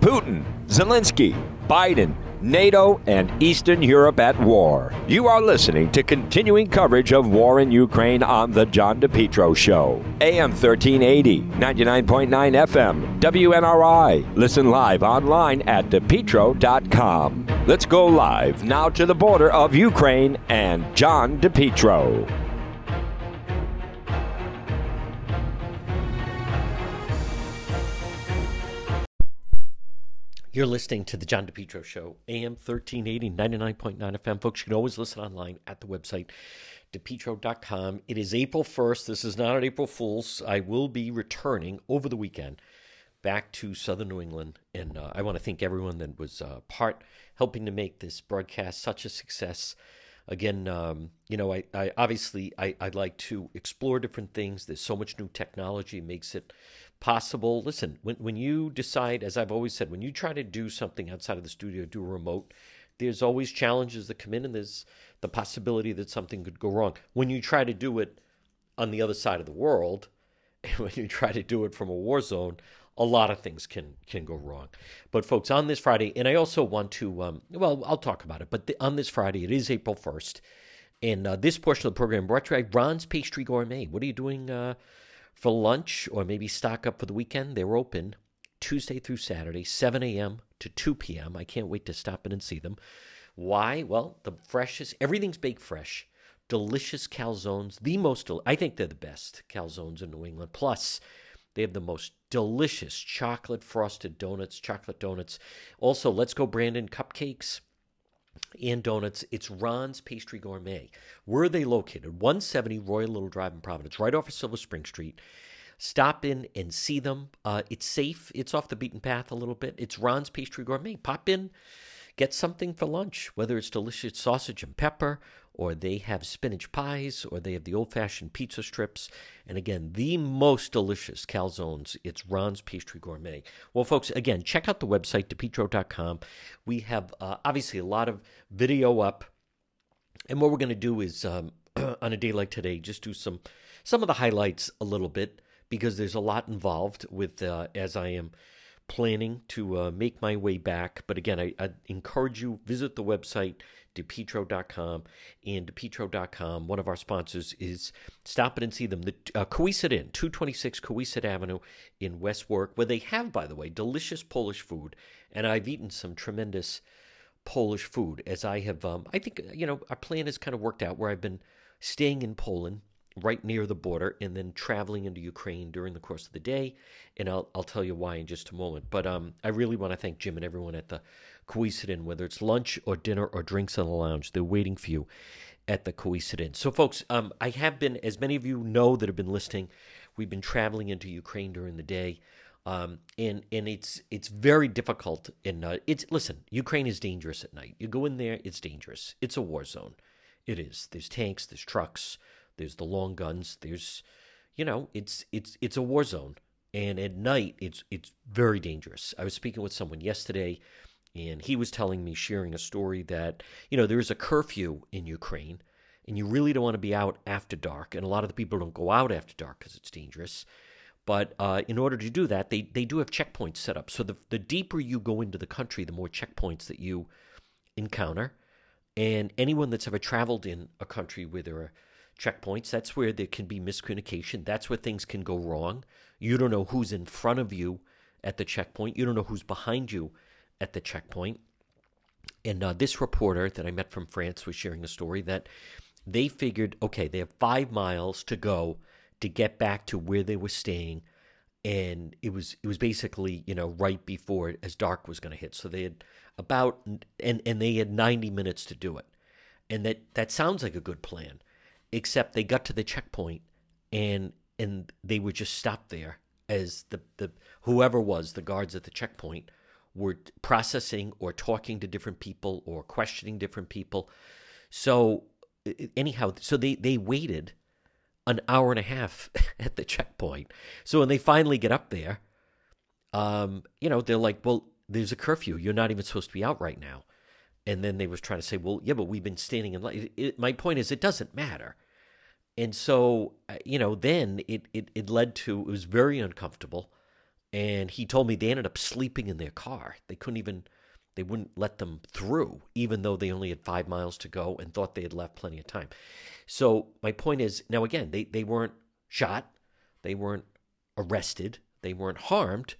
Putin, Zelensky, Biden, NATO, and Eastern Europe at war. You are listening to continuing coverage of war in Ukraine on The John DePetro Show. AM 1380, 99.9 FM, WNRI. Listen live online at depetro.com. Let's go live now to the border of Ukraine and John DePetro. You're listening to the John DePetro Show, AM 1380, 99.9 FM. Folks, you can always listen online at the website, depetro.com. It is April 1st. This is not an April Fool's. I will be returning over the weekend back to Southern New England. And uh, I want to thank everyone that was uh, part helping to make this broadcast such a success. Again, um, you know, I, I obviously I, I like to explore different things. There's so much new technology makes it possible. Listen, when when you decide, as I've always said, when you try to do something outside of the studio, do a remote, there's always challenges that come in, and there's the possibility that something could go wrong. When you try to do it on the other side of the world, and when you try to do it from a war zone, a lot of things can can go wrong. But folks, on this Friday, and I also want to, um, well, I'll talk about it. But the, on this Friday, it is April first, and uh, this portion of the program brought to you by Ron's Pastry Gourmet. What are you doing? Uh, for lunch or maybe stock up for the weekend. They're open Tuesday through Saturday, 7 a.m. to 2 p.m. I can't wait to stop in and see them. Why? Well, the freshest, everything's baked fresh. Delicious calzones, the most, del- I think they're the best calzones in New England. Plus, they have the most delicious chocolate frosted donuts, chocolate donuts. Also, Let's Go Brandon cupcakes and donuts. It's Ron's Pastry Gourmet. Where are they located? 170 Royal Little Drive in Providence, right off of Silver Spring Street. Stop in and see them. Uh, it's safe. It's off the beaten path a little bit. It's Ron's Pastry Gourmet. Pop in, get something for lunch, whether it's delicious sausage and pepper or they have spinach pies, or they have the old fashioned pizza strips. And again, the most delicious calzones. It's Ron's Pastry Gourmet. Well, folks, again, check out the website, depetro.com. We have uh, obviously a lot of video up. And what we're going to do is, um, on a day like today, just do some some of the highlights a little bit because there's a lot involved with uh, as I am planning to uh, make my way back. But again, I, I encourage you visit the website depetro.com and depetro.com. One of our sponsors is stop it and see them. The uh, Cowesett Inn, 226 Cowesett Avenue in West Warwick, where they have, by the way, delicious Polish food. And I've eaten some tremendous Polish food as I have, um, I think, you know, our plan has kind of worked out where I've been staying in Poland right near the border and then traveling into Ukraine during the course of the day. And I'll, I'll tell you why in just a moment. But um, I really want to thank Jim and everyone at the Inn, whether it's lunch or dinner or drinks in the lounge. They're waiting for you at the Inn. So, folks, um, I have been, as many of you know that have been listening, we've been traveling into Ukraine during the day. Um, and and it's it's very difficult. And uh, it's listen, Ukraine is dangerous at night. You go in there, it's dangerous. It's a war zone. It is. There's tanks. There's trucks. There's the long guns. There's, you know, it's it's it's a war zone. And at night, it's it's very dangerous. I was speaking with someone yesterday and he was telling me, sharing a story that, you know, there's a curfew in Ukraine, and you really don't want to be out after dark. And a lot of the people don't go out after dark because it's dangerous. But uh, in order to do that, they, they do have checkpoints set up. So the, the deeper you go into the country, the more checkpoints that you encounter. And anyone that's ever traveled in a country where there are checkpoints, that's where there can be miscommunication. That's where things can go wrong. You don't know who's in front of you at the checkpoint, you don't know who's behind you at the checkpoint. And uh, this reporter that I met from France was sharing a story that they figured, okay, they have five miles to go to get back to where they were staying, and it was it was basically you know right before as dark was going to hit. So they had about and and they had ninety minutes to do it, and that that sounds like a good plan, except they got to the checkpoint and and they were just stopped there as the the whoever was the guards at the checkpoint were processing or talking to different people or questioning different people. So anyhow, so they they waited an hour and a half at the checkpoint. So when they finally get up there, um, you know, they're like, "Well, there's a curfew. You're not even supposed to be out right now." And then they was trying to say, "Well, yeah, but we've been standing in line." It, it, my point is, it doesn't matter. And so, uh, you know, then it, it it led to it was very uncomfortable And he told me they ended up sleeping in their car. They couldn't even, they wouldn't let them through, even though they only had five miles to go and thought they had left plenty of time. So my point is now, again, they, they weren't shot, they weren't arrested, they weren't harmed,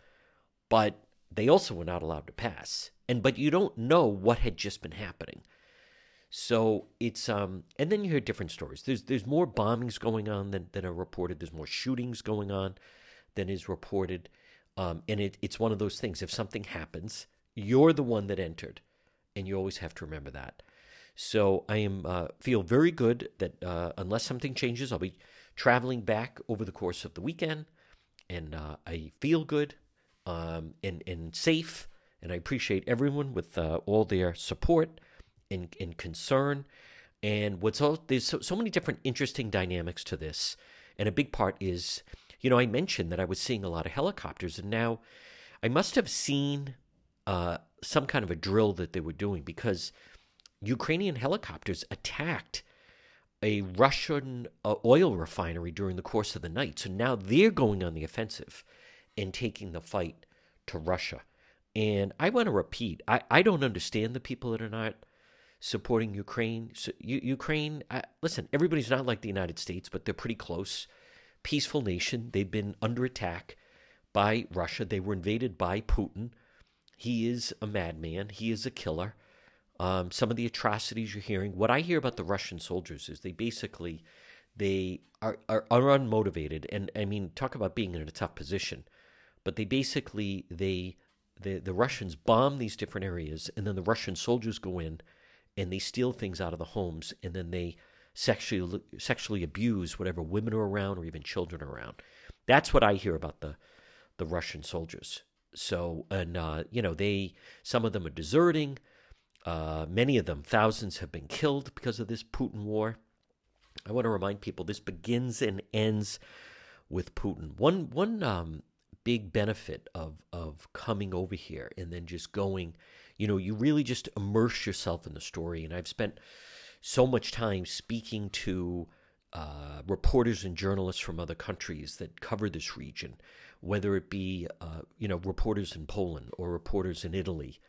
but they also were not allowed to pass. And but you don't know what had just been happening. So it's um and then you hear different stories. There's there's more bombings going on than, than are reported. There's more shootings going on than is reported. Um, and it, it's one of those things. If something happens, you're the one that entered, and you always have to remember that. So I am uh, feel very good that uh, unless something changes, I'll be traveling back over the course of the weekend, and uh, I feel good um, and and safe, and I appreciate everyone with uh, all their support and, and concern. And what's all there's so, so many different interesting dynamics to this, and a big part is, you know, I mentioned that I was seeing a lot of helicopters, and now I must have seen uh, some kind of a drill that they were doing because Ukrainian helicopters attacked a Russian uh, oil refinery during the course of the night. So now they're going on the offensive and taking the fight to Russia. And I want to repeat I, I don't understand the people that are not supporting Ukraine. So, U- Ukraine, uh, listen, everybody's not like the United States, but they're pretty close. Peaceful nation. They've been under attack by Russia. They were invaded by Putin. He is a madman, he is a killer. Um, some of the atrocities you're hearing. What I hear about the Russian soldiers is they basically they are, are, are unmotivated, and I mean, talk about being in a tough position. But they basically they the the Russians bomb these different areas, and then the Russian soldiers go in and they steal things out of the homes, and then they sexually sexually abuse whatever women are around or even children are around. That's what I hear about the the Russian soldiers. So, and uh, you know, they some of them are deserting. Uh, many of them, thousands, have been killed because of this Putin war. I want to remind people this begins and ends with Putin. One one um, big benefit of of coming over here and then just going, you know, you really just immerse yourself in the story. And I've spent so much time speaking to uh, reporters and journalists from other countries that cover this region, whether it be uh, you know reporters in Poland or reporters in Italy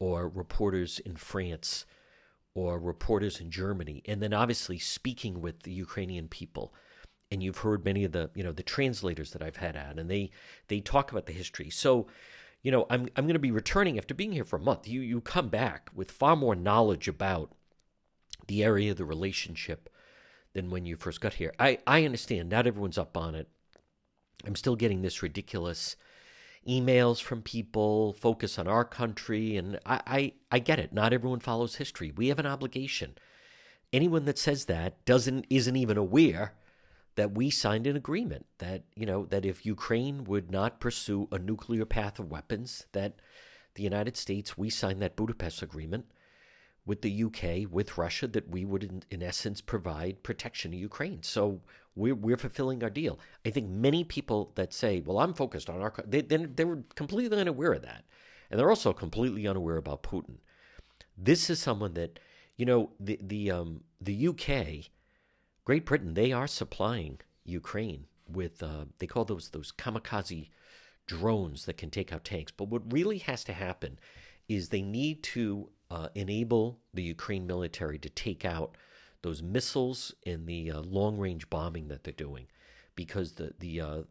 or reporters in France or reporters in Germany, and then obviously speaking with the Ukrainian people. And you've heard many of the you know the translators that I've had at, and they they talk about the history. So, you know, I'm I'm going to be returning after being here for a month. You you come back with far more knowledge about the area, the relationship, than when you first got here. I I understand not everyone's up on it. I'm still getting this ridiculous emails from people, focus on our country, and I, I, I get it. Not everyone follows history. We have an obligation. Anyone that says that doesn't isn't even aware that we signed an agreement that you know that if Ukraine would not pursue a nuclear path of weapons, that the United States we signed that Budapest agreement with the UK, with Russia, that we would, in, in, essence, provide protection to Ukraine. So we're, we're fulfilling our deal. I think many people that say, well, I'm focused on our, they, they, they were completely unaware of that. And they're also completely unaware about Putin. This is someone that, you know, the, the, um, the UK, Great Britain, they are supplying Ukraine with, uh, they call those, those kamikaze drones that can take out tanks. But what really has to happen is they need to uh, enable the Ukraine military to take out those missiles and the uh, long range bombing that they're doing, because the the uh,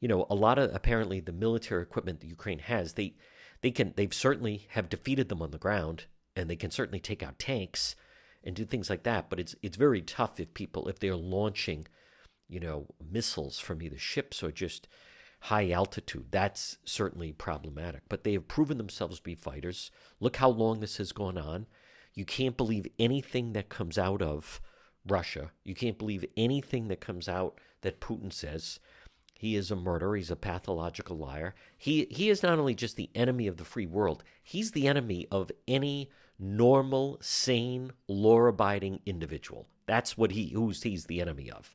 you know a lot of apparently the military equipment that Ukraine has they they can they've certainly have defeated them on the ground and they can certainly take out tanks and do things like that, but it's it's very tough if people if they're launching you know missiles from either ships or just high altitude. That's certainly problematic. But they have proven themselves to be fighters. Look how long this has gone on. You can't believe anything that comes out of Russia. You can't believe anything that comes out that Putin says. He is a murderer. He's a pathological liar. He he is not only just the enemy of the free world. He's the enemy of any normal, sane, law-abiding individual. That's what he who's he's the enemy of.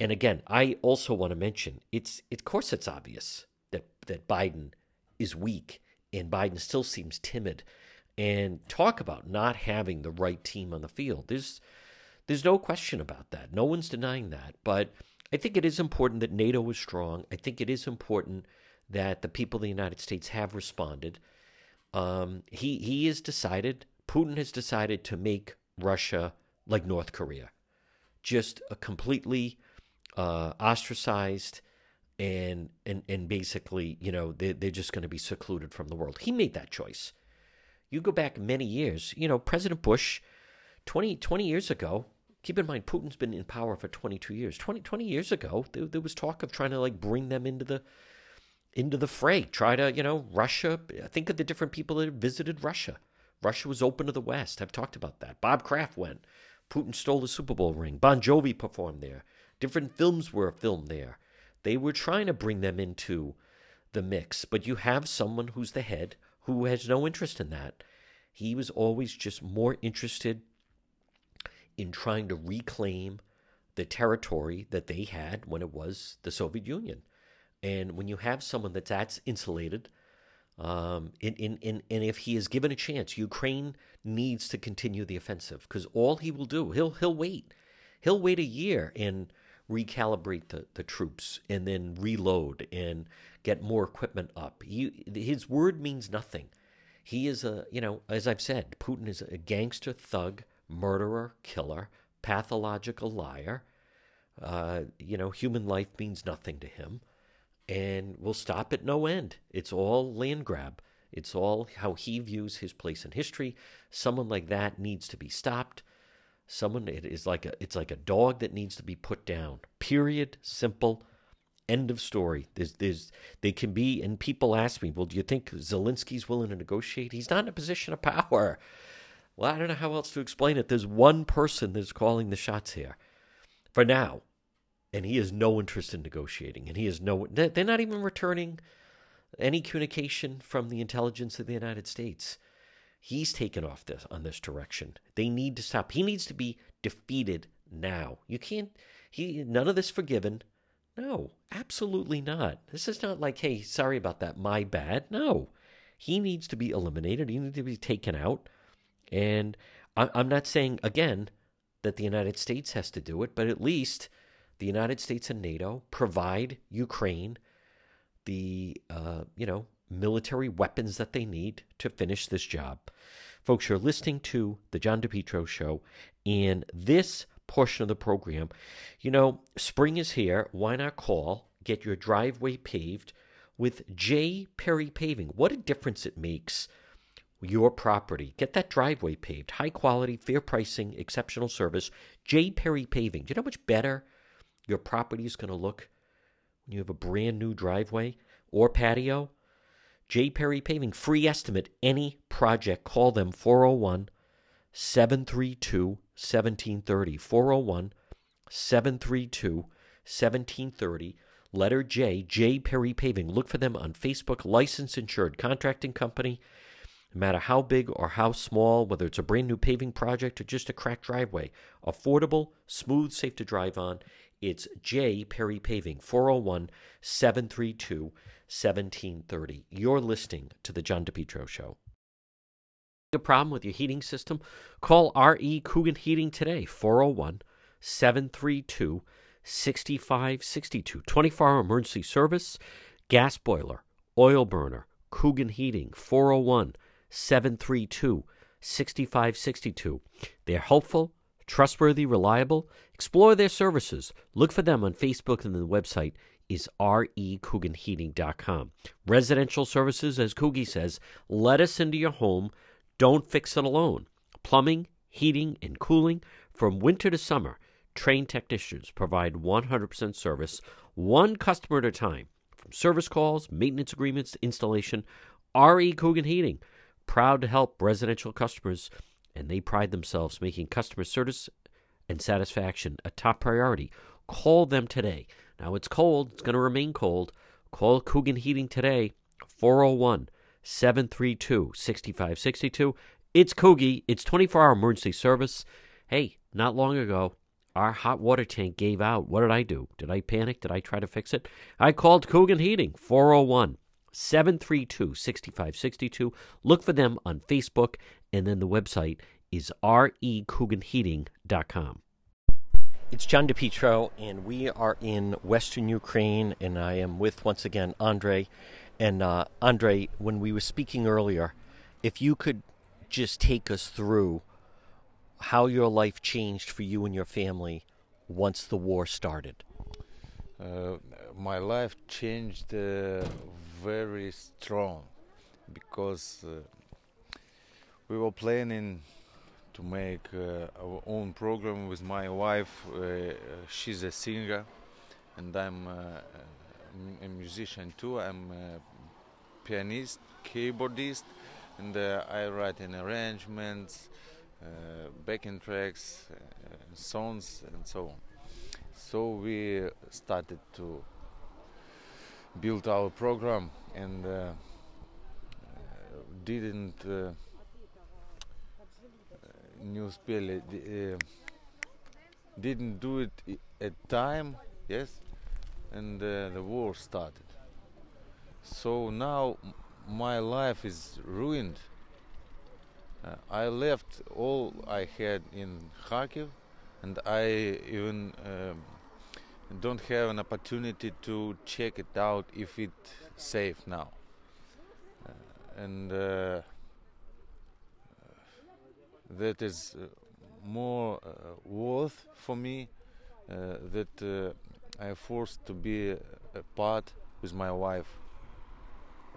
And again, I also want to mention it's of course it's obvious that that Biden is weak and Biden still seems timid and talk about not having the right team on the field. There's there's no question about that. No one's denying that, but I think it is important that NATO is strong. I think it is important that the people of the United States have responded. Um, he he has decided. Putin has decided to make Russia like North Korea, just a completely uh, ostracized and and and basically, you know, they they're just going to be secluded from the world. He made that choice. You go back many years, you know, President Bush, 20, 20 years ago, keep in mind Putin's been in power for 22 years. 20, 20 years ago, there, there was talk of trying to like bring them into the into the fray. Try to, you know, Russia. Think of the different people that visited Russia. Russia was open to the West. I've talked about that. Bob Kraft went. Putin stole the Super Bowl ring. Bon Jovi performed there. Different films were filmed there. They were trying to bring them into the mix, but you have someone who's the head who has no interest in that. He was always just more interested in trying to reclaim the territory that they had when it was the Soviet Union. And when you have someone that's insulated, um, in, in, in, and if he is given a chance, Ukraine needs to continue the offensive because all he will do, he'll he'll wait, he'll wait a year and recalibrate the, the troops and then reload and get more equipment up. He, his word means nothing. He is a, you know, as I've said, Putin is a gangster, thug, murderer, killer, pathological liar. Uh, you know, human life means nothing to him and will stop at no end. It's all land grab. It's all how he views his place in history. Someone like that needs to be stopped. Someone it is like a it's like a dog that needs to be put down. Period. Simple. End of story. There's there's they can be and people ask me, well, do you think Zelensky's willing to negotiate? He's not in a position of power. Well, I don't know how else to explain it. There's one person that's calling the shots here. For now, and he has no interest in negotiating. And he has no, they're not even returning any communication from the intelligence of the United States. He's taken off this on this direction. They need to stop. He needs to be defeated now. You can't. He none of this forgiven. No, absolutely not. This is not like, hey, sorry about that, my bad. No, he needs to be eliminated. He needs to be taken out. And I'm not saying again that the United States has to do it, but at least the United States and NATO provide Ukraine the uh, you know military weapons that they need to finish this job. Folks, you're listening to the John DePetro show, and this portion of the program, you know, spring is here. Why not call, get your driveway paved with J. Perry Paving? What a difference it makes your property. Get that driveway paved. High quality, fair pricing, exceptional service. J. Perry Paving. Do you know how much better your property is going to look when you have a brand new driveway or patio. J. Perry Paving, free estimate, any project. Call them 401 732 1730. 401 732 1730. Letter J, J. Perry Paving. Look for them on Facebook, licensed insured contracting company. No matter how big or how small, whether it's a brand new paving project or just a cracked driveway, affordable, smooth, safe to drive on. It's J. Perry Paving, 401 732 1730. You're listening to The John DePetro Show. A problem with your heating system? Call R.E. Coogan Heating today, 401 732 6562. 24 hour emergency service, gas boiler, oil burner, Coogan Heating, 401 732 6562. They're helpful Trustworthy, reliable? Explore their services. Look for them on Facebook and the website is recooganheating.com. Residential services, as Coogie says, let us into your home. Don't fix it alone. Plumbing, heating, and cooling from winter to summer. Trained technicians provide 100% service, one customer at a time. From service calls, maintenance agreements, installation, RE Coogan Heating, proud to help residential customers and they pride themselves making customer service and satisfaction a top priority. Call them today. Now it's cold, it's going to remain cold. Call Coogan Heating today, 401 732 6562. It's Coogie, it's 24 hour emergency service. Hey, not long ago, our hot water tank gave out. What did I do? Did I panic? Did I try to fix it? I called Coogan Heating, 401 732 6562. Look for them on Facebook, and then the website is recooganheating.com. It's John DePetro, and we are in Western Ukraine, and I am with, once again, Andre. And uh, Andre, when we were speaking earlier, if you could just take us through how your life changed for you and your family once the war started. Uh, my life changed uh, very strong because uh, we were planning to make uh, our own program with my wife. Uh, she's a singer, and I'm uh, a musician too. I'm a pianist, keyboardist, and I write in arrangements, backing tracks, songs, and so on. So we started to build our program and uh, didn't uh, не успели uh, didn't do it at time yes and uh, the war started so now my life is ruined uh, I left all I had in Kharkiv and I even um, don't have an opportunity to check it out if it's safe now. Uh, and uh, that is uh, more uh, worth for me uh, that I am forced to be apart with my wife.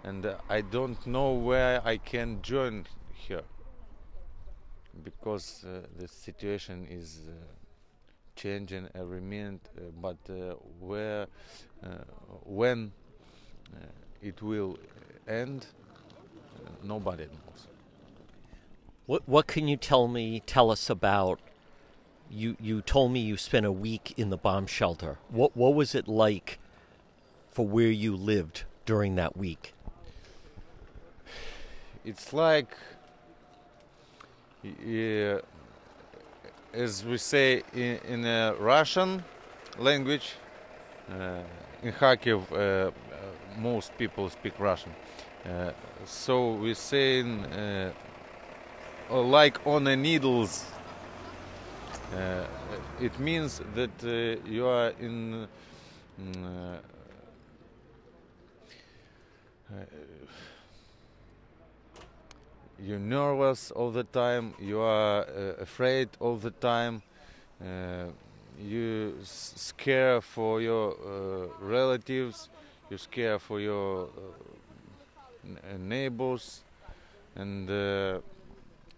And I don't know where I can join her because the situation is changing every minute, uh, but uh, where, uh, when it will end, nobody knows. What what can you tell me? Tell us about. You you told me you spent a week in the bomb shelter. What what was it like for where you lived during that week? It's like uh, as we say in, in a Russian language, uh, in Kharkiv, uh, uh, most people speak Russian. Uh, so we say uh, like on a needles. Uh, it means that you are in. Mm, you're nervous all the time, you are uh, afraid all the time, uh, you scare for your uh, relatives, you scare for your uh, neighbors, and uh,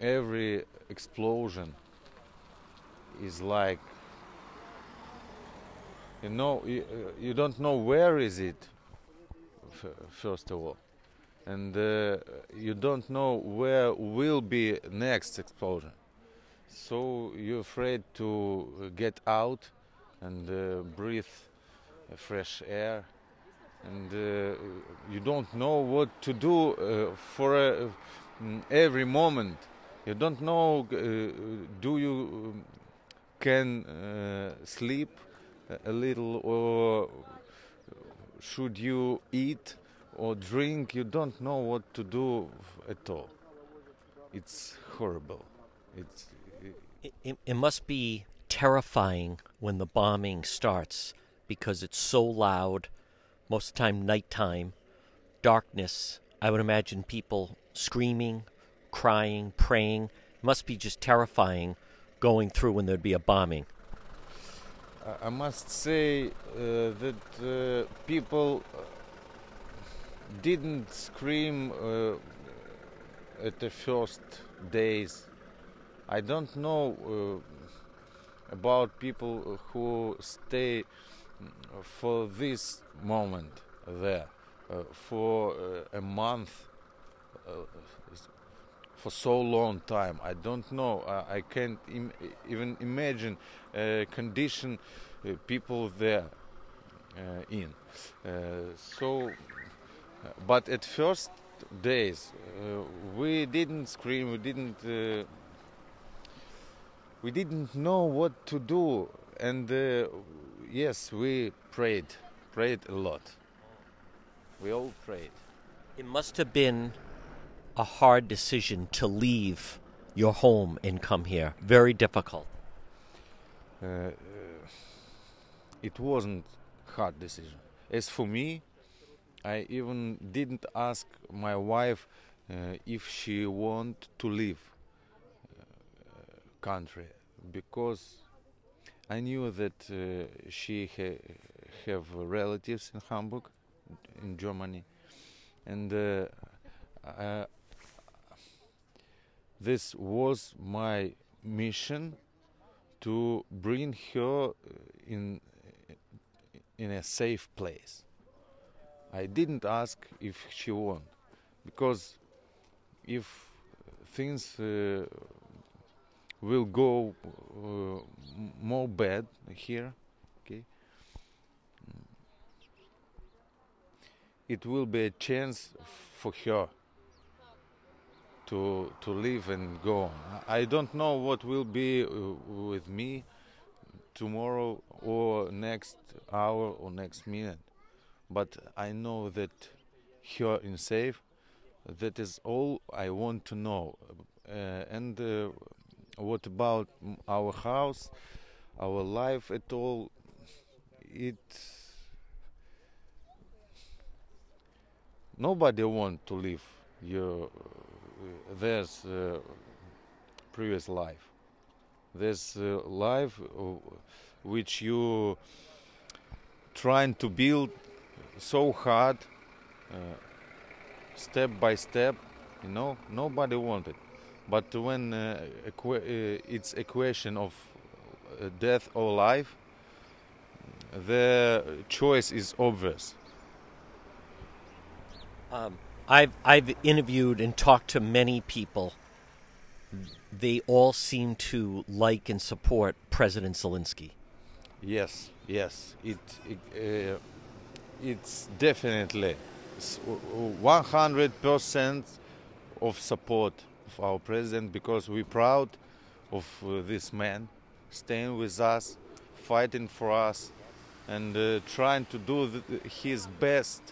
every explosion is like you know you, you don't know where is it first of all and uh, you don't know where will be next explosion. So you're afraid to get out and uh, breathe fresh air, and uh, you don't know what to do uh, for uh, every moment. You don't know. Uh, do you um, can sleep a little, or should you eat? or drink, you don't know what to do at all. It's horrible. It's. It, it, it must be terrifying when the bombing starts because it's so loud, most of the time nighttime, darkness. I would imagine people screaming, crying, praying. It must be just terrifying going through when there'd be a bombing. I must say uh, that uh, people didn't scream uh, at the first days. I don't know uh, about people who stay for this moment there uh, for uh, a month uh, for so long time. I don't know. I can't Im even imagine a condition uh, people there in. so but at first days, uh, we didn't scream. We didn't. Uh, we didn't know what to do, and uh, yes, we prayed, prayed a lot. We all prayed. It must have been a hard decision to leave your home and come here. Very difficult. Uh, uh, it wasn't hard decision. As for me, I even didn't ask my wife uh, if she want to leave uh, country because I knew that uh, she ha- have relatives in Hamburg, in Germany, and uh, this was my mission to bring her in in a safe place. I didn't ask if she won, because if things uh, will go uh, more bad here, okay, it will be a chance for her to to live and go. I don't know what will be uh, with me tomorrow or next hour or next minute, but I know that here in safe. That is all I want to know. Uh, and uh, what about our house, our life at all? It nobody want to live your there's uh, previous life. There's uh, life uh, which you trying to build so hard, uh, step by step. You know, nobody wanted. But when uh, uh, it's a question of death or life, the choice is obvious. Um, I've I've interviewed and talked to many people. They all seem to like and support President Zelensky. Yes, yes, it, it uh, it's definitely one hundred percent of support of our president because we're proud of uh, this man staying with us, fighting for us, and uh, trying to do his best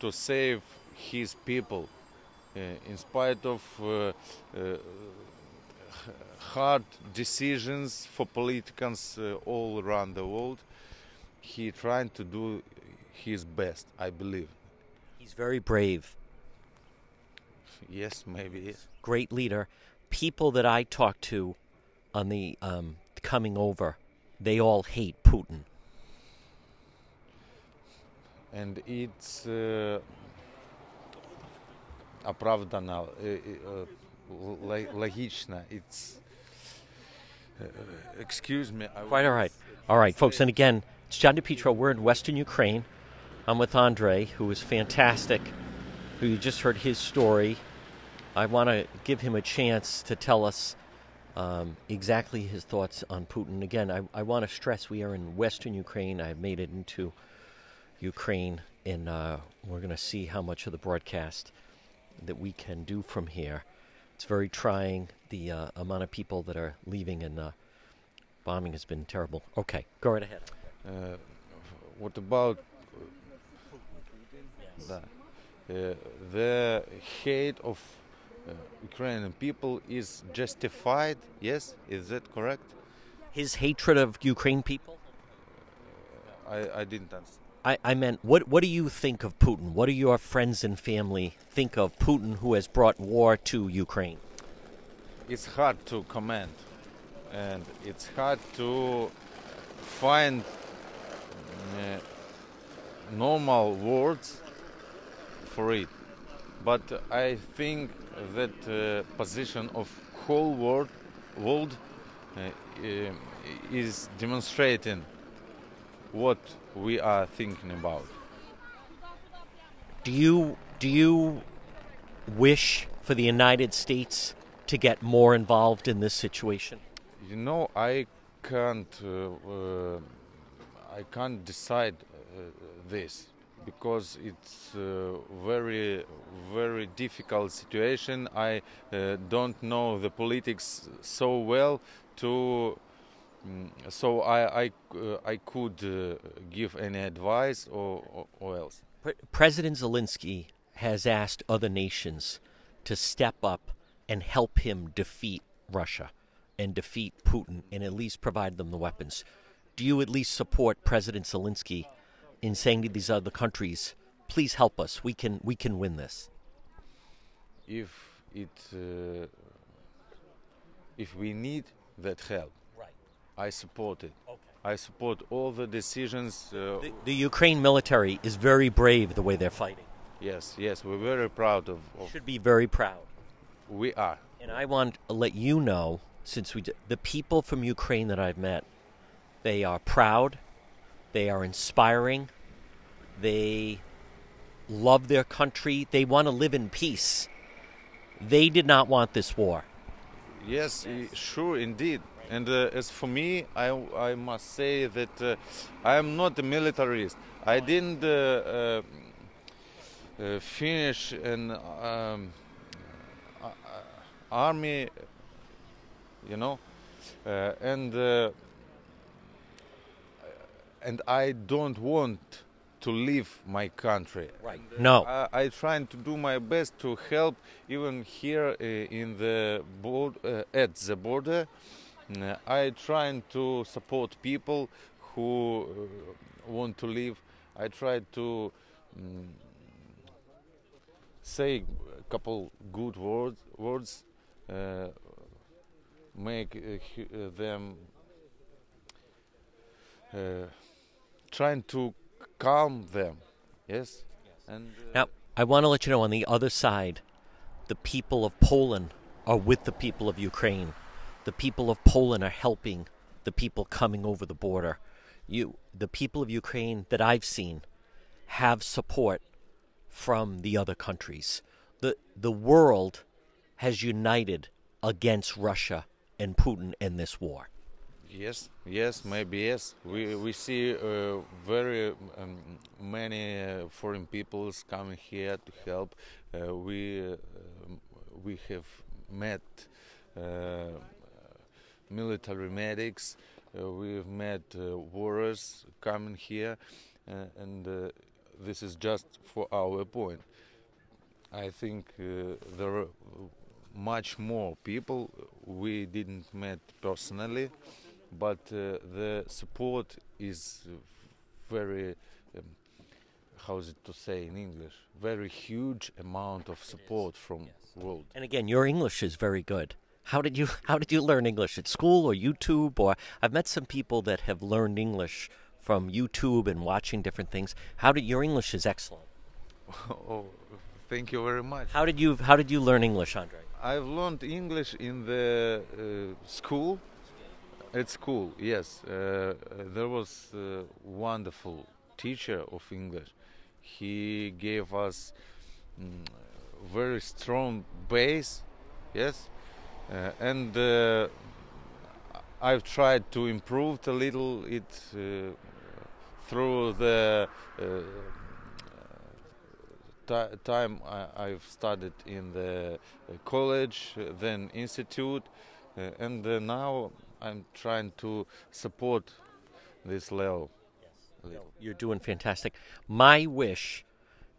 to save his people uh, in spite of uh, uh, hard decisions for politicians all around the world he trying to do his best i believe. He's very brave. Yes maybe. Great leader. People that i talk to on the um, coming over they all hate putin. And it's uh, оправдана, э, э, э, логично. It's excuse me. I Quite all right, all right, folks. And again, it's John DePetro. We're in Western Ukraine. I'm with Andre, who is fantastic. Who you just heard his story. I want to give him a chance to tell us um, exactly his thoughts on Putin. Again, I, I want to stress we are in Western Ukraine. I have made it into Ukraine, and uh, we're going to see how much of the broadcast that we can do from here. It's very trying. The uh, amount of people that are leaving and uh, bombing has been terrible. Okay, go right ahead. Uh, what about the, uh, the hate of uh, Ukrainian people is justified? Yes, is that correct? His hatred of Ukraine people? I, I didn't understand. I, I meant, what, what do you think of Putin? What do your friends and family think of Putin, who has brought war to Ukraine? It's hard to comment, and it's hard to find uh, normal words for it. But I think that uh, position of whole world world uh, uh is demonstrating what we are thinking about. Do you do you wish for the United States to get more involved in this situation? You know, I can't uh, uh, I can't decide uh, this because it's a very very difficult situation. I uh, don't know the politics so well to Mm, so I I, uh, I could uh, give any advice or, or, or else. President Zelensky has asked other nations to step up and help him defeat Russia and defeat Putin and at least provide them the weapons. Do you at least support President Zelensky in saying to these other countries, please help us. We can we can win this. If it, uh, if we need that help. I support it. Okay. I support all the decisions. Uh, The, the Ukraine military is very brave the way they're fighting. yes, yes, we're very proud of. of Should be very proud. we are. And I want to let you know, since we the people from Ukraine that I've met, they are proud, they are inspiring, they love their country, they want to live in peace. They did not want this war. Yes, i- sure, indeed. And uh, as for me, I, I must say that uh, I am not a militarist. I didn't uh, uh, uh, finish an um, uh, army, you know, uh, and uh, and I don't want to leave my country. Right. No. I, I trying to do my best to help even here uh, in the board uh, at the border. Uh, I trying to support people who uh, want to leave. I try to mm, say a couple good words, words, uh, make uh, uh, them uh, trying to calm them. Yes. And uh, Now, I want to let you know on the other side, the people of Poland are with the people of Ukraine. The people of Poland are helping the people coming over the border. You, the people of Ukraine that I've seen, have support from the other countries. the The world has united against Russia and Putin in this war. Yes, yes, maybe yes. We we see uh, very um, many uh, foreign peoples coming here to help. Uh, we uh, we have met uh, military medics. Uh, we've met uh, warriors coming here, uh, and uh, this is just for our point. I think uh, there are much more people we didn't met personally, but uh, the support is very, um, how is it to say in English? Very huge amount of support from world. And again, your English is very good. How did you how did you learn English at school or YouTube or I've met some people that have learned English from YouTube and watching different things. How did your English is excellent. oh, thank you very much. How did you how did you learn English, Andre? I've learned English in the uh, school. At school, yes. Uh, there was a wonderful teacher of English. He gave us mm, very strong base, yes. Uh, and uh, I've tried to improve a little it uh, through the ti- time I, I've studied in the college, then institute, uh, and uh, now I'm trying to support this level. You're doing fantastic. My wish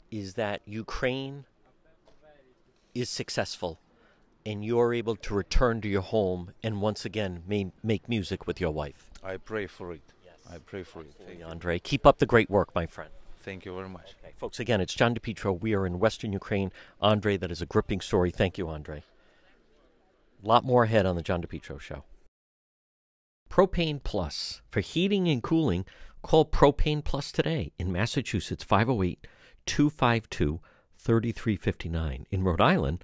is that Ukraine is successful and you're able to return to your home and once again ma- make music with your wife. I pray for it. Yes. I pray for it. Thank you. Andre, keep up the great work, my friend. Thank you very much. Okay, folks, again, it's John DePetro. We are in Western Ukraine. Andre, that is a gripping story. Thank you, Andre. A lot more ahead on the John DePetro Show. Propane Plus. For heating and cooling, call Propane Plus today in Massachusetts, 508 252 3359. In Rhode Island,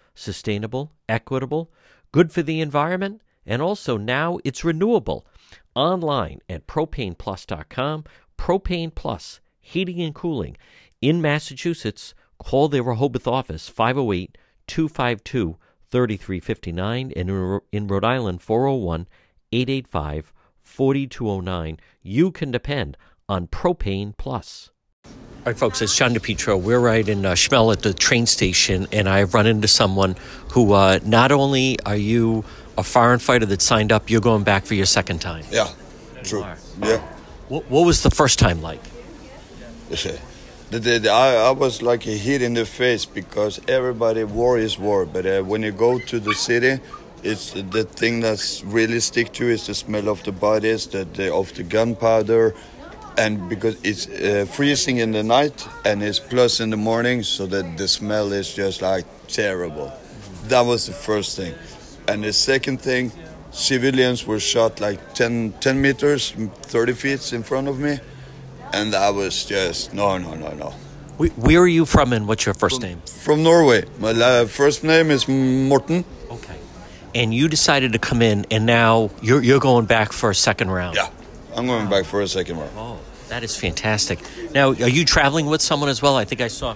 sustainable, equitable, good for the environment, and also now it's renewable. Online at propaneplus.com. Propane Plus, heating and cooling. In Massachusetts, call their Rehoboth office 508 252 3359 and in in Rhode Island 401 885 4209. You can depend on Propane Plus. All right, folks, it's John DePetro. We're right in uh, Schmel at the train station, and I've run into someone who uh, not only are you a foreign fighter that signed up, you're going back for your second time. Yeah, true. Yeah. What, what was the first time like? The, the, I, I was like a hit in the face because everybody war is war, but uh, when you go to the city, it's the thing that's really stick to is the smell of the bodies, the, the of the gunpowder, and because it's uh, freezing in the night and it's plus in the morning, so that the smell is just like terrible. That was the first thing, and the second thing, civilians were shot like 10, 10 meters, 30 feet in front of me and that was just no, no, no, no. Wh- Where are you from, and what's your first name? From Norway. My first name is Morten. Okay. And you decided to come in, and now you're you're going back for a second round. Yeah, I'm going back for a second round. Oh, that is fantastic. Now, are you traveling with someone as well? I think I saw.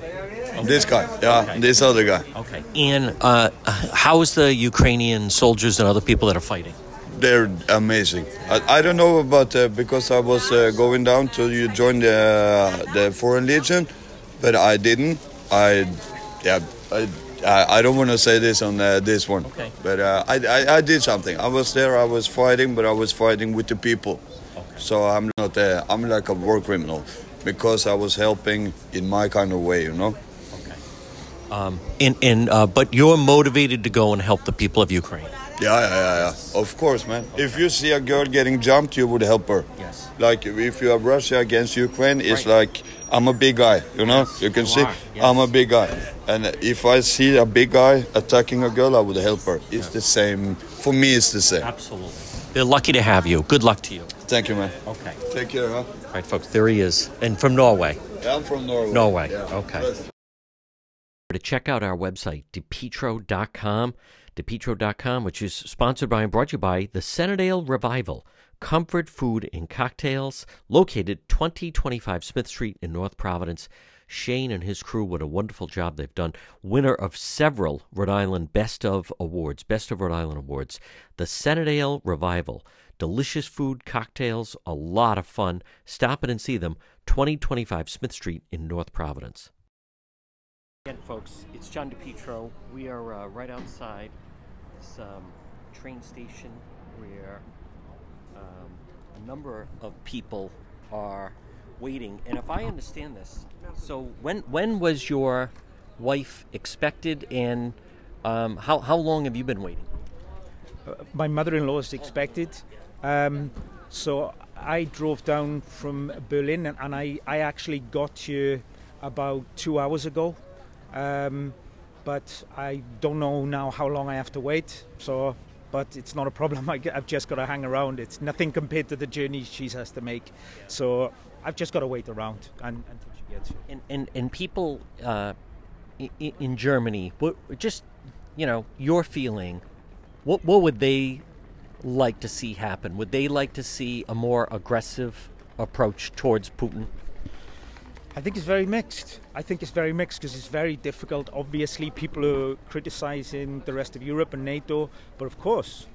This guy, yeah, Okay. this other guy. Okay. And uh, how is the Ukrainian soldiers and other people that are fighting? They're amazing. I, I don't know about uh, because I was uh, going down to you join the the Foreign Legion, but I didn't. I, yeah, I. I I don't want to say this on uh, this one, Okay. but uh, I, I I did something. I was there. I was fighting, but I was fighting with the people. So I'm not. Uh, I'm like a war criminal because I was helping in my kind of way, you know. okay And, and uh, but you're motivated to go and help the people of Ukraine. Yeah, yeah, yeah, yeah. Of course, man. If you see a girl getting jumped, you would help her. Yes. Like if you have Russia against Ukraine, it's Right. like I'm a big guy, you know. you can you see yes. I'm a big guy, and if I see a big guy attacking a girl, I would help her. It's the same. For me, it's the same. Absolutely. They're lucky to have you. Good luck to you. Thank you, man. Okay. Take care, huh? All right, folks. There he is, and from Norway. Yeah, I'm from Norway. Norway, Yeah. okay. Bless. To check out our website, depetro.com, depetro.com, which is sponsored by and brought to you by the Senadale Revival, comfort food and cocktails, located 2025 Smith Street in North Providence. Shane and his crew, what a wonderful job they've done. Winner of several Rhode Island Best of Awards, Best of Rhode Island Awards. The Senadale Revival. Delicious food, cocktails, a lot of fun. Stop in and see them, 2025 Smith Street in North Providence. Again, folks, it's John DePetro. We are uh, right outside this um, train station where um, a number of people are waiting. And if I understand this, so when when was your wife expected, and um, how how long have you been waiting? my mother-in-law is expected. Um, so I drove down from Berlin and, and I, I actually got here about two hours ago. Um, but I don't know now how long I have to wait. So, but it's not a problem. I, have just got to hang around. It's nothing compared to the journey she has to make. So I've just got to wait around and, until she gets here. And and, and people uh, in, in Germany, what just you know your feeling? What what would they like to see happen? Would they like to see a more aggressive approach towards Putin? I think it's very mixed. I think it's very mixed because it's very difficult. Obviously, people are criticizing the rest of Europe and NATO, but of course,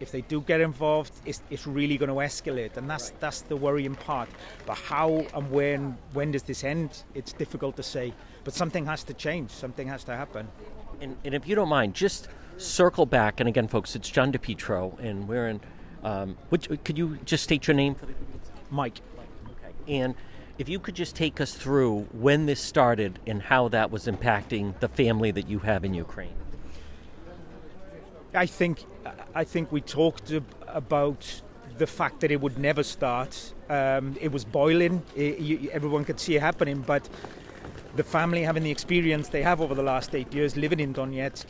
if they do get involved, it's, it's really going to escalate, and that's that's the worrying part. But how and when when does this end? It's difficult to say. But something has to change. Something has to happen. And, and if you don't mind, just circle back. And again, folks, it's John DePetro, and we're in. Um, which, could you just state your name Mike, Okay. And if you could just take us through when this started and how that was impacting the family that you have in Ukraine. I think I think we talked about the fact that it would never start. Um, it was boiling. It, you, everyone could see it happening, but the family having the experience they have over the last eight years living in Donetsk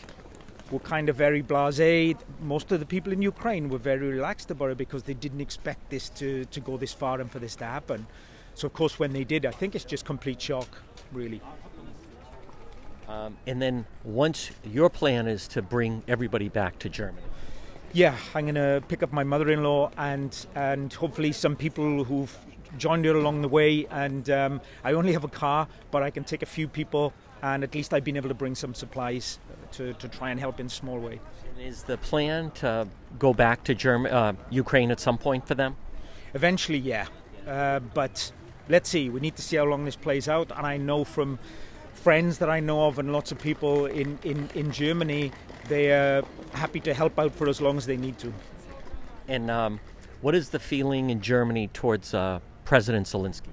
were kind of very blasé. Most of the people in Ukraine were very relaxed about it because they didn't expect this to, to go this far and for this to happen. So of course, when they did, I think it's just complete shock, really. Um, and then once your plan is to bring everybody back to Germany. Yeah, I'm going to pick up my mother-in-law and and hopefully some people who've joined her along the way. And um, I only have a car, but I can take a few people, and at least I've been able to bring some supplies to, to try and help in a small way. And is the plan to go back to Germ- uh, Ukraine at some point for them? Eventually, yeah, uh, but let's see. We need to see how long this plays out. And I know from friends that I know of and lots of people in, in, in Germany, they are happy to help out for as long as they need to. And um, what is the feeling in Germany towards uh, President Zelensky?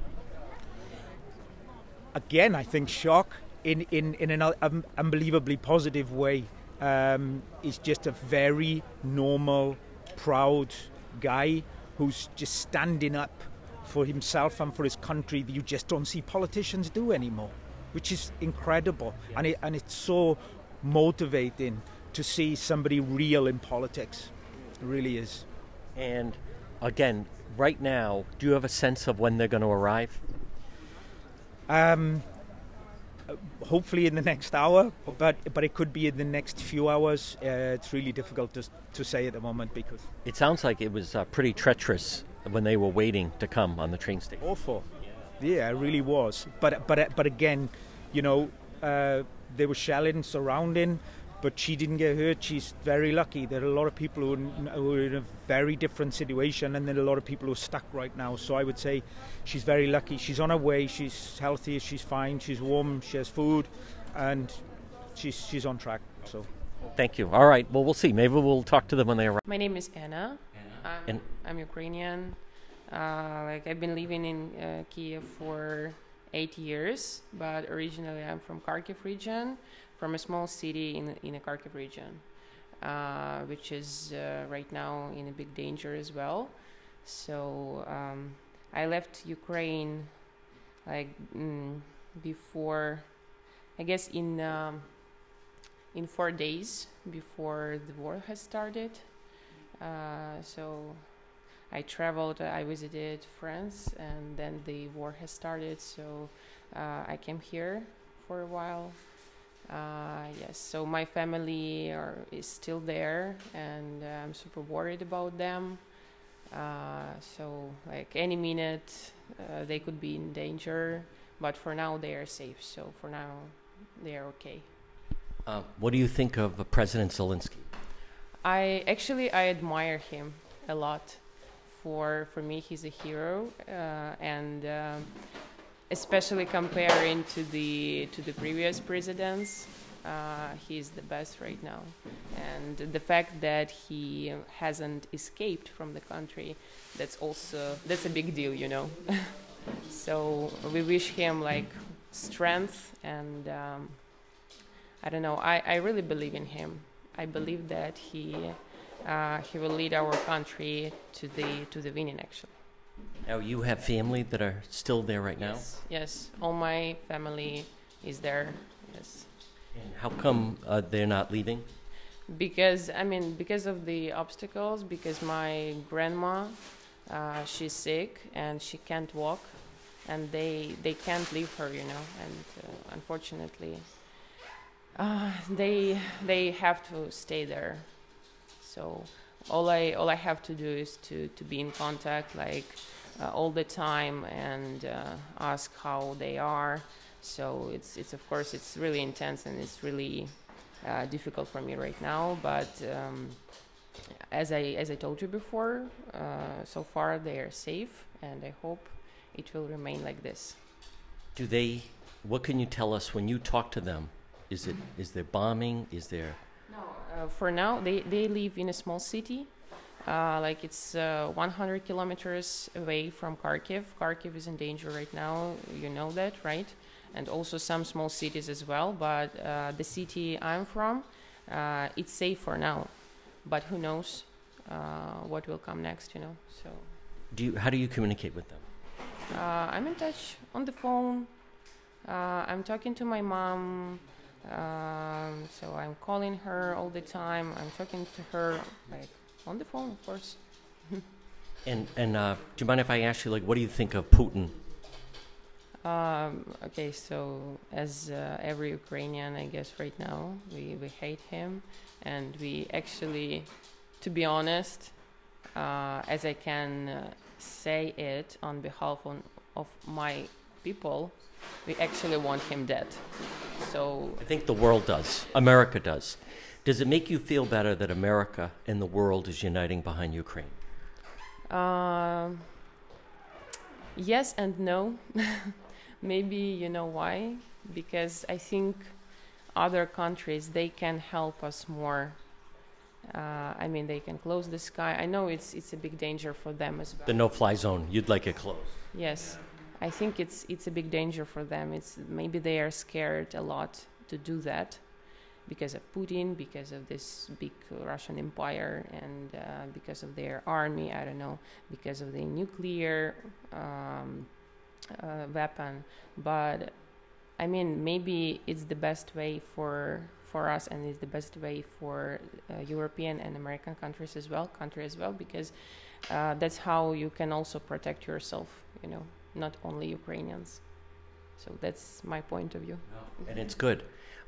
Again, I think shock in, in, in an um, unbelievably positive way. Um, he's just a very normal, proud guy who's just standing up for himself and for his country that you just don't see politicians do anymore, which is incredible. And, it, and it's so motivating to see somebody real in politics. It really is. And again, right now, do you have a sense of when they're going to arrive? Um, hopefully in the next hour, but but it could be in the next few hours. Uh, it's really difficult to to say at the moment because it sounds like it was uh, pretty treacherous when they were waiting to come on the train station. Awful. Yeah, it really was. But but but again, you know, uh, they were shelling, surrounding, but she didn't get hurt. She's very lucky. There are a lot of people who are, who are in a very different situation, and then a lot of people who are stuck right now. So I would say she's very lucky. She's on her way. She's healthy. She's fine. She's warm. She has food, and she's she's on track. So. Thank you. All right. Well, we'll see. Maybe we'll talk to them when they arrive. My name is Anna. I'm, and I'm Ukrainian. Uh, like I've been living in uh, Kiev for eight years, but originally I'm from Kharkiv region, from a small city in in the Kharkiv region, uh, which is uh, right now in a big danger as well. So um, I left Ukraine like mm, before, I guess in um, in four days before the war has started. Uh, so I traveled, I visited France, and then the war has started. So uh, I came here for a while. Uh, yes, so my family are, is still there, and I'm super worried about them. Uh, so, like any minute, uh, they could be in danger, but for now they are safe. So for now, they are okay. Uh, what do you think of President Zelensky? I actually I admire him a lot. For for me, he's a hero, uh, and um, especially comparing to the to the previous presidents, uh, he's the best right now. And the fact that he hasn't escaped from the country, that's also that's a big deal, you know. so we wish him like strength and. Um, I don't know. I, I really believe in him. I believe that he uh, he will lead our country to the to the winning. Actually. Now you have family that are still there right now. Yes. Yes. All my family is there. Yes. And how come uh, they're not leaving? Because I mean, because of the obstacles. Because my grandma, uh, she's sick and she can't walk, and they they can't leave her. You know, and uh, unfortunately uh, they they have to stay there. So all I all I have to do is to to be in contact like uh, all the time and uh, ask how they are. So it's it's of course it's really intense and it's really uh, difficult for me right now. But um, as I as I told you before, uh, so far they are safe, and I hope it will remain like this. Do they? What can you tell us when you talk to them? Is it is there bombing? Is there? No. Uh, for now, they they live in a small city. Uh, like it's uh, 100 kilometers away from Kharkiv. Kharkiv is in danger right now. You know that, right? And also some small cities as well. But uh, the city I'm from, uh, it's safe for now. But who knows uh, what will come next? You know. So. Do you? How do you communicate with them? I'm in touch on the phone. I'm talking to my mom. Um, so I'm calling her all the time. I'm talking to her like on the phone, of course. and and uh, do you mind if I ask you like, what do you think of Putin? Um, okay, so as uh, every Ukrainian, I guess right now we, we hate him, and we actually, to be honest, uh, as I can uh, say it on behalf on, of my people, we actually want him dead. So I think the world does. America does. Does it make you feel better that America and the world is uniting behind Ukraine? Um, Yes and no. Maybe you know why? Because I think other countries they can help us more. Uh, I mean, they can close the sky. I know it's it's a big danger for them as well. The no-fly zone. You'd like it closed. Yes, I think it's it's a big danger for them. It's maybe they are scared a lot to do that because of Putin, because of this big Russian empire, and uh, because of their army. I don't know, because of the nuclear um, uh, weapon. But I mean, maybe it's the best way for for us, and it's the best way for uh, European and American countries as well, country as well, because uh, that's how you can also protect yourself. You know, not only Ukrainians. So that's my point of view. And it's good.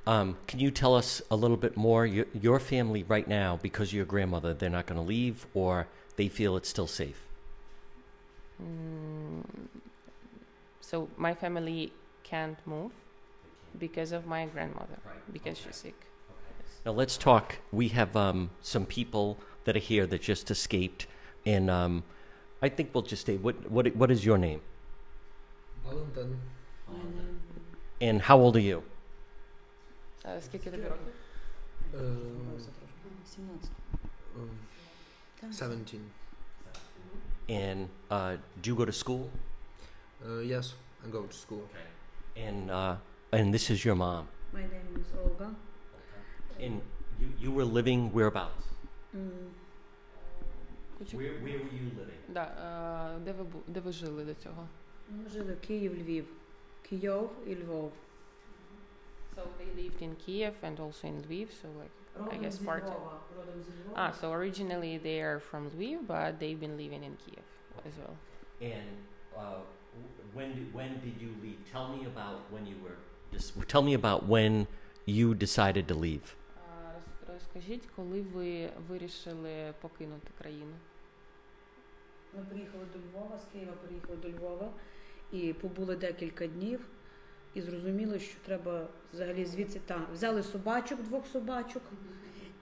Um, can you tell us a little bit more? Your, your family right now, because of your grandmother, they're not going to leave, or they feel it's still safe. Mm, so my family can't move because of my grandmother because she's sick. Now let's talk. We have um, some people that are here that just escaped, and um, I think we'll just stay. What what what is your name? Valentin. And how old are you? Uh, скільки тобі років? Um, um, 17. And uh, do you go to school? Uh, yes, I go to school. And uh, and this is your mom. My name is Olga. And you, you were living whereabouts? Mm, Кучу- Where where were you living? Да, е, де ви бу- де ви жили до цього? ну, Ми жили Київ, Львів. Київ і Львов. So they lived in Kiev and also in Lviv, so like Родом guess зі part of- Львова. Родом зі Львова. ah, so originally they are from Lviv, but they've been living in Kiev as well. And uh, when did, when did you leave? Tell me about when you were. Just tell me about when you decided to leave. А, роз- Розкажіть, коли ви вирішили покинути країну? Ми приїхали до Львова, з Києва приїхали до Львова І побули декілька днів. І зрозуміли, що треба взагалі звідси там. Взяли собачок, двох собачок,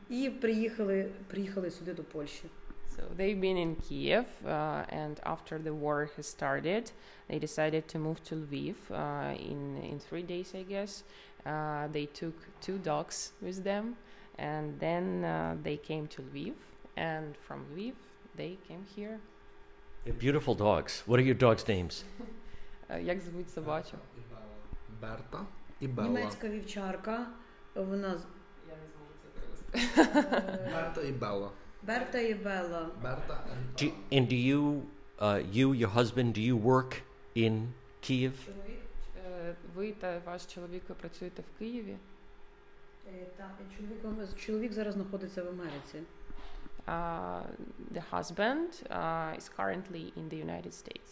і приїхали, приїхали сюди до Польщі. So they've been in Kiev, uh, and after the war has started, they decided to move to Lviv. Uh, in in three days, I guess, uh, they took two dogs with them, and then uh, they came to Lviv, and from Lviv they came here. They're beautiful dogs. What are your dogs' names? Uh, як звуть собачок? Берта і Белла. Німецька вівчарка. Вона з- Я не зможу це перевести. е, Берта і Белла. Берта і Белла. Берта і Do and do you, uh, you, your husband, do you work in Kiev? Чоловік. Е, Ви та ваш чоловік ви працюєте в Києві. Е, та, і чоловік, чоловік зараз знаходиться в Америці. Uh, the husband uh, is currently in the United States.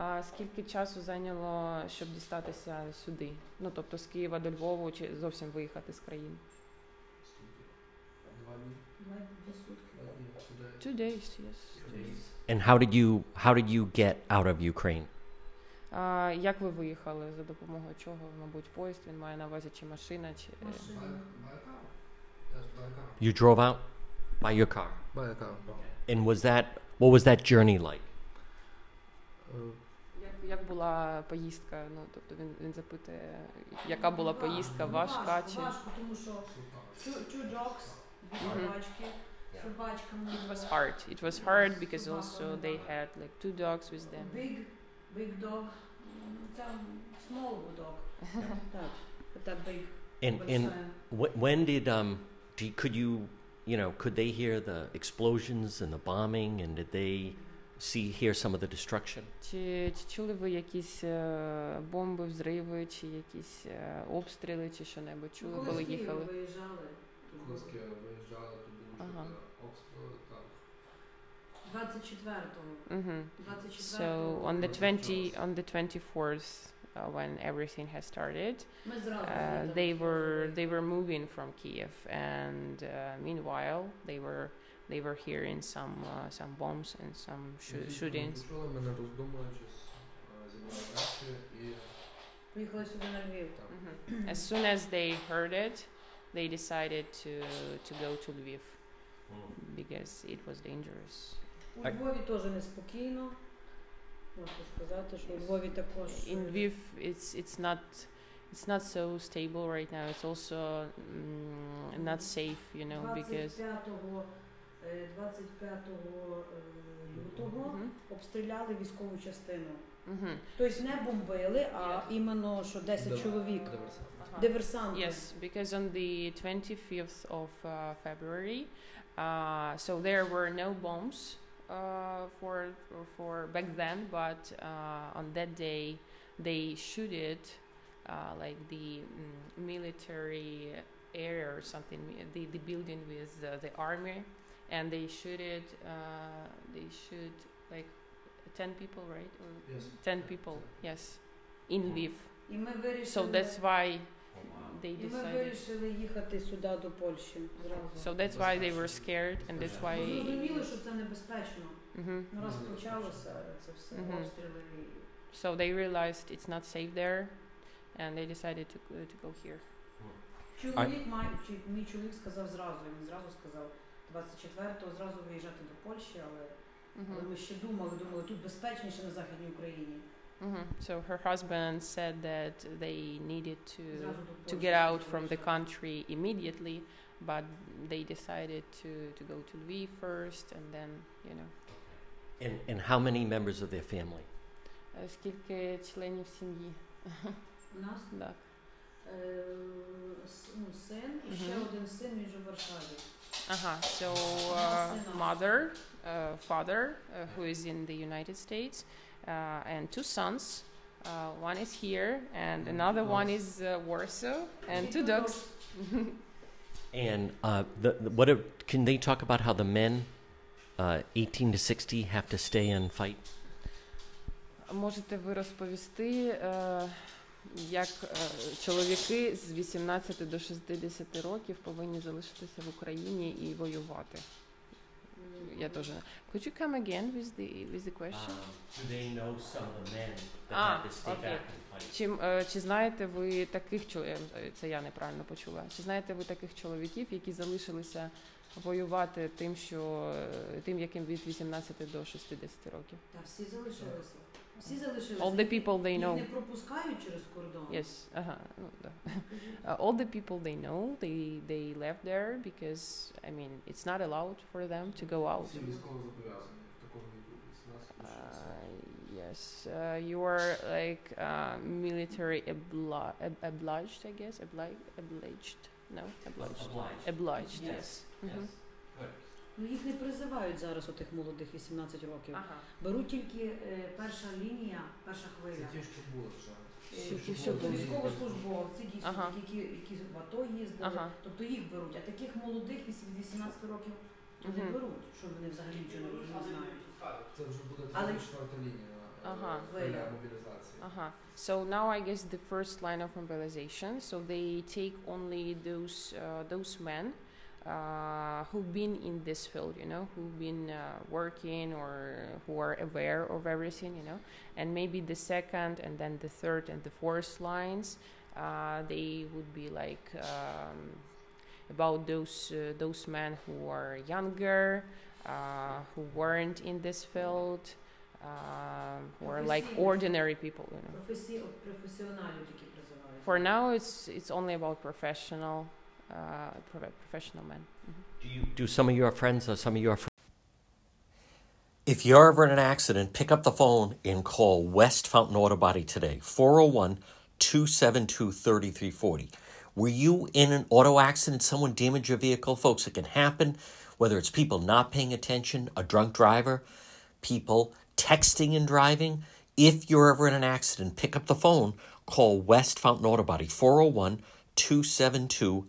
А скільки часу зайняло, щоб дістатися сюди? Ну тобто з Києва до Львову чи зовсім виїхати з країни? Two days, yes. And how did you how did you get out of Ukraine? А, як ви виїхали? За допомогою чого? Мабуть, поїзд він має на увазі чи машина, чи Машина. You drove out by your car. By a car. And was that what was that journey like? Uh, Як, як була поїздка? Ну тобто він, він запитує, яка була поїздка важка важко, чи важко, тому що two, two dogs, дві Мгм. собачки, собачка it was hard. It was hard because also they had like two dogs with them. Big, big dog, м, там small dog. так, це big. And and большая. wh- when did um do you, could you you know could they hear the explosions and the bombing and did they see hear some of the destruction? Чи, чи чули ви якісь е, бомби, взриви, чи якісь е, обстріли, чи що-небудь чули, Ну, коли коли з Києва їхали? виїжджали, то коли з було Києва виїжджали, то були Ага. uh, обстріли, так. 24-го. Угу. 24-го. So on the 20 on the 24th uh, when everything has started. Ми зразу Uh, звідти they почали were говорити. they were moving from Kiev, and uh, meanwhile they were they were hearing some uh, some bombs and some shoo- Тільки shootings. Ми почули, ми не роздумуючись, е, зібрали речі і Поїхали сюди на Львів. так. Mhm. As soon as they heard it, they decided to to go to Lviv because it was dangerous. У А- Львові теж неспокійно. Можна сказати, що у Львові також. In е, Lviv, it's it's not it's not so stable right now. It's also mm, not safe, you know, because 25 е, 25 е, лютого Mhm. обстріляли військову частину. Mhm. Тобто не бомбили, а Yeah. іменно що 10 Див- чоловік. диверсант. Uh-huh. Диверсанти. Yes, because on the 25th of uh, February, uh, so there were no bombs uh, for, for for back then, but uh, on that day they shooted uh, like the mm, military area or something, the the building with uh, the army, and they shooted uh, they shoot like ten people, right? Or Yes. ten people, yes, in Lviv. І ми вирішили, So that's why they і ми decided. вирішили їхати сюди до Польщі зразу. So that's why they were scared, and that's Ми why. зрозуміли, що це небезпечно. Mhm. Ну раз почалося це все Мгм. обстріли. і- So they realized it's not safe there, and they decided to uh, to go here. Чоловік має чи мій чоловік сказав зразу. Він зразу сказав 24-го зразу виїжджати до Польщі, але, але Mhm. ми ще думали, думали, тут безпечніше на західній Україні. Mhm. So her husband said that they needed to Зразу до to Польщі get out from the виїжджати. country immediately, but they decided to to go to Lviv first, and then you know. And, and how many members of their family? Е, Скільки членів сім'ї? У нас Так. е, с- ну, син і ще Мгм. один син, він же в Варшаві. Uh-huh. So uh, mother, uh, father, uh, who is in the United States, uh, and two sons. Uh, one is here, and another one is uh, Warsaw, and two dogs. And uh, the, the, what are, can they talk about how the men, uh, 18 to 60, have to stay and fight? Можете ви розповісти, е, як е, чоловіки з 18 до 60 років повинні залишитися в Україні і воювати? Я теж. Could you come again with the with the question? do they know some of the men that Ah, had to stay okay. back and fight? Чи, е, чи знаєте ви таких чоловіків, це я неправильно почула, чи знаєте ви таких чоловіків, які залишилися воювати тим, що е, тим, яким від 18 до 60 років? Та всі залишилися. Всі залишилися. All the people they Їх know. не пропускають через кордон. Yes, ага, ну, да. Uh, all the people they know, they they left there because I mean it's not allowed for them to go out. Всі військово зобов'язані в такому віку. 18 до 60. Uh, yes, uh, you are like uh, military obli- ob- obliged, I guess. Obli- obliged? No, obliged. Obliged. Obliged. Yes, Yes. Mhm. Good. Ну їх не призивають зараз у тих молодих 18 років. Ага. Беруть тільки е, перша лінія, перша Це хвиля. ті, що були вже. Е, Ті, ті, що були. військовослужбовці, дійсно, Ага. які, які в АТО їздили, Ага. тобто їх беруть, а таких молодих від 18 років то не Мгм. беруть, що вони взагалі нічого не знають. Це вже буде Але- третя, четверта лінія е, Ага. хвиля мобілізації. Uh-huh. So now I guess the first line of mobilization. So they take only those uh, those men uh, who've been in this field, you know, who've been uh, working or who are aware of everything, you know, and maybe the second and then the third and the fourth lines, uh, they would be like um, about those uh, those men who are younger, uh, who weren't in this field. Um, who are like ordinary people, you know. For now, it's it's only about professional uh, prof- professional men. Mhm. Do you do some of your friends or some of your friends? If you're ever in an accident, pick up the phone and call West Fountain Auto Body today, 401 272 3340. Were you in an auto accident? Someone damaged your vehicle? Folks, it can happen, whether it's people not paying attention, a drunk driver, people texting and driving. If you're ever in an accident, pick up the phone, call West Fountain Auto Body, 401 272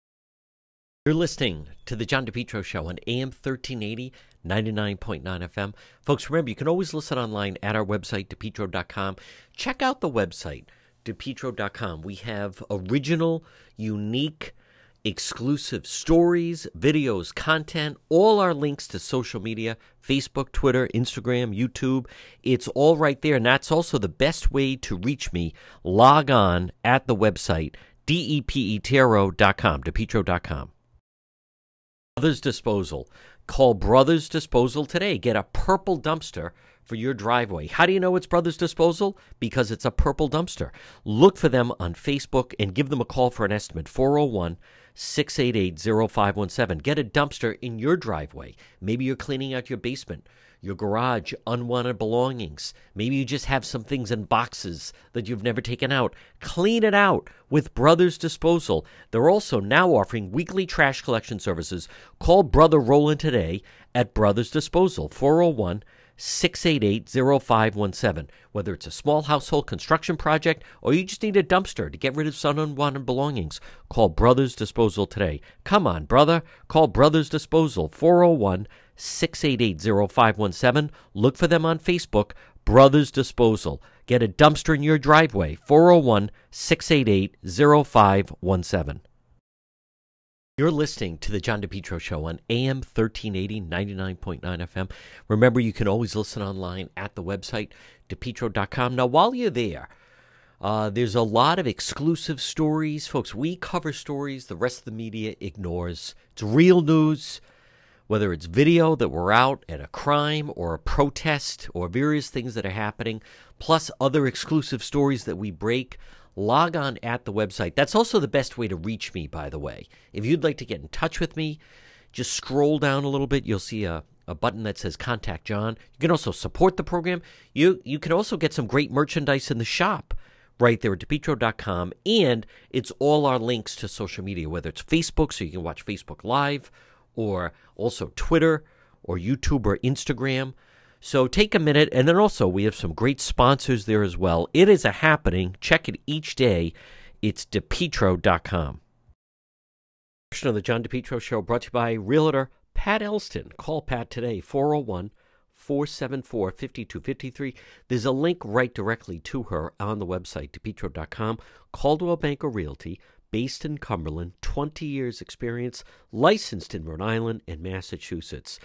You're listening to the John DePetro Show on AM 1380, 99.9 FM. Folks, remember, you can always listen online at our website, depetro.com. Check out the website, depetro.com. We have original, unique, exclusive stories, videos, content, all our links to social media Facebook, Twitter, Instagram, YouTube. It's all right there. And that's also the best way to reach me. Log on at the website, depetro.com, depetro.com. Brothers Disposal. Call Brothers Disposal today. Get a purple dumpster for your driveway. How do you know it's Brothers Disposal? Because it's a purple dumpster. Look for them on Facebook and give them a call for an estimate 401 688 0517. Get a dumpster in your driveway. Maybe you're cleaning out your basement, your garage, unwanted belongings. Maybe you just have some things in boxes that you've never taken out. Clean it out with Brothers Disposal. They're also now offering weekly trash collection services. Call Brother Roland today at Brothers Disposal 401 688 0517. Whether it's a small household construction project or you just need a dumpster to get rid of some unwanted belongings, call Brothers Disposal today. Come on, brother. Call Brothers Disposal 401 688 0517. Look for them on Facebook, Brothers Disposal. Get a dumpster in your driveway 401 688 0517. You're listening to the John DePetro Show on AM 1380, 99.9 FM. Remember, you can always listen online at the website, depetro.com. Now, while you're there, uh, there's a lot of exclusive stories. Folks, we cover stories the rest of the media ignores. It's real news, whether it's video that we're out at a crime or a protest or various things that are happening, plus other exclusive stories that we break log on at the website. That's also the best way to reach me, by the way. If you'd like to get in touch with me, just scroll down a little bit. You'll see a, a button that says Contact John. You can also support the program. You, you can also get some great merchandise in the shop right there at depetro.com. And it's all our links to social media, whether it's Facebook, so you can watch Facebook Live, or also Twitter, or YouTube, or Instagram. So take a minute, and then also we have some great sponsors there as well. It is a happening. Check it each day. It's depetro.com. Version of the John DePetro Show brought to you by Realtor Pat Elston. Call Pat today, 401 474 5253. There's a link right directly to her on the website, depetro.com. Coldwell Banker Realty, based in Cumberland, 20 years experience, licensed in Rhode Island and Massachusetts.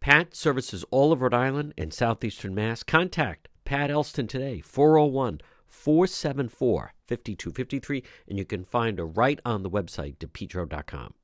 Pat services all of Rhode Island and southeastern Mass. Contact Pat Elston today, 401 474 5253, and you can find her right on the website, depetro.com.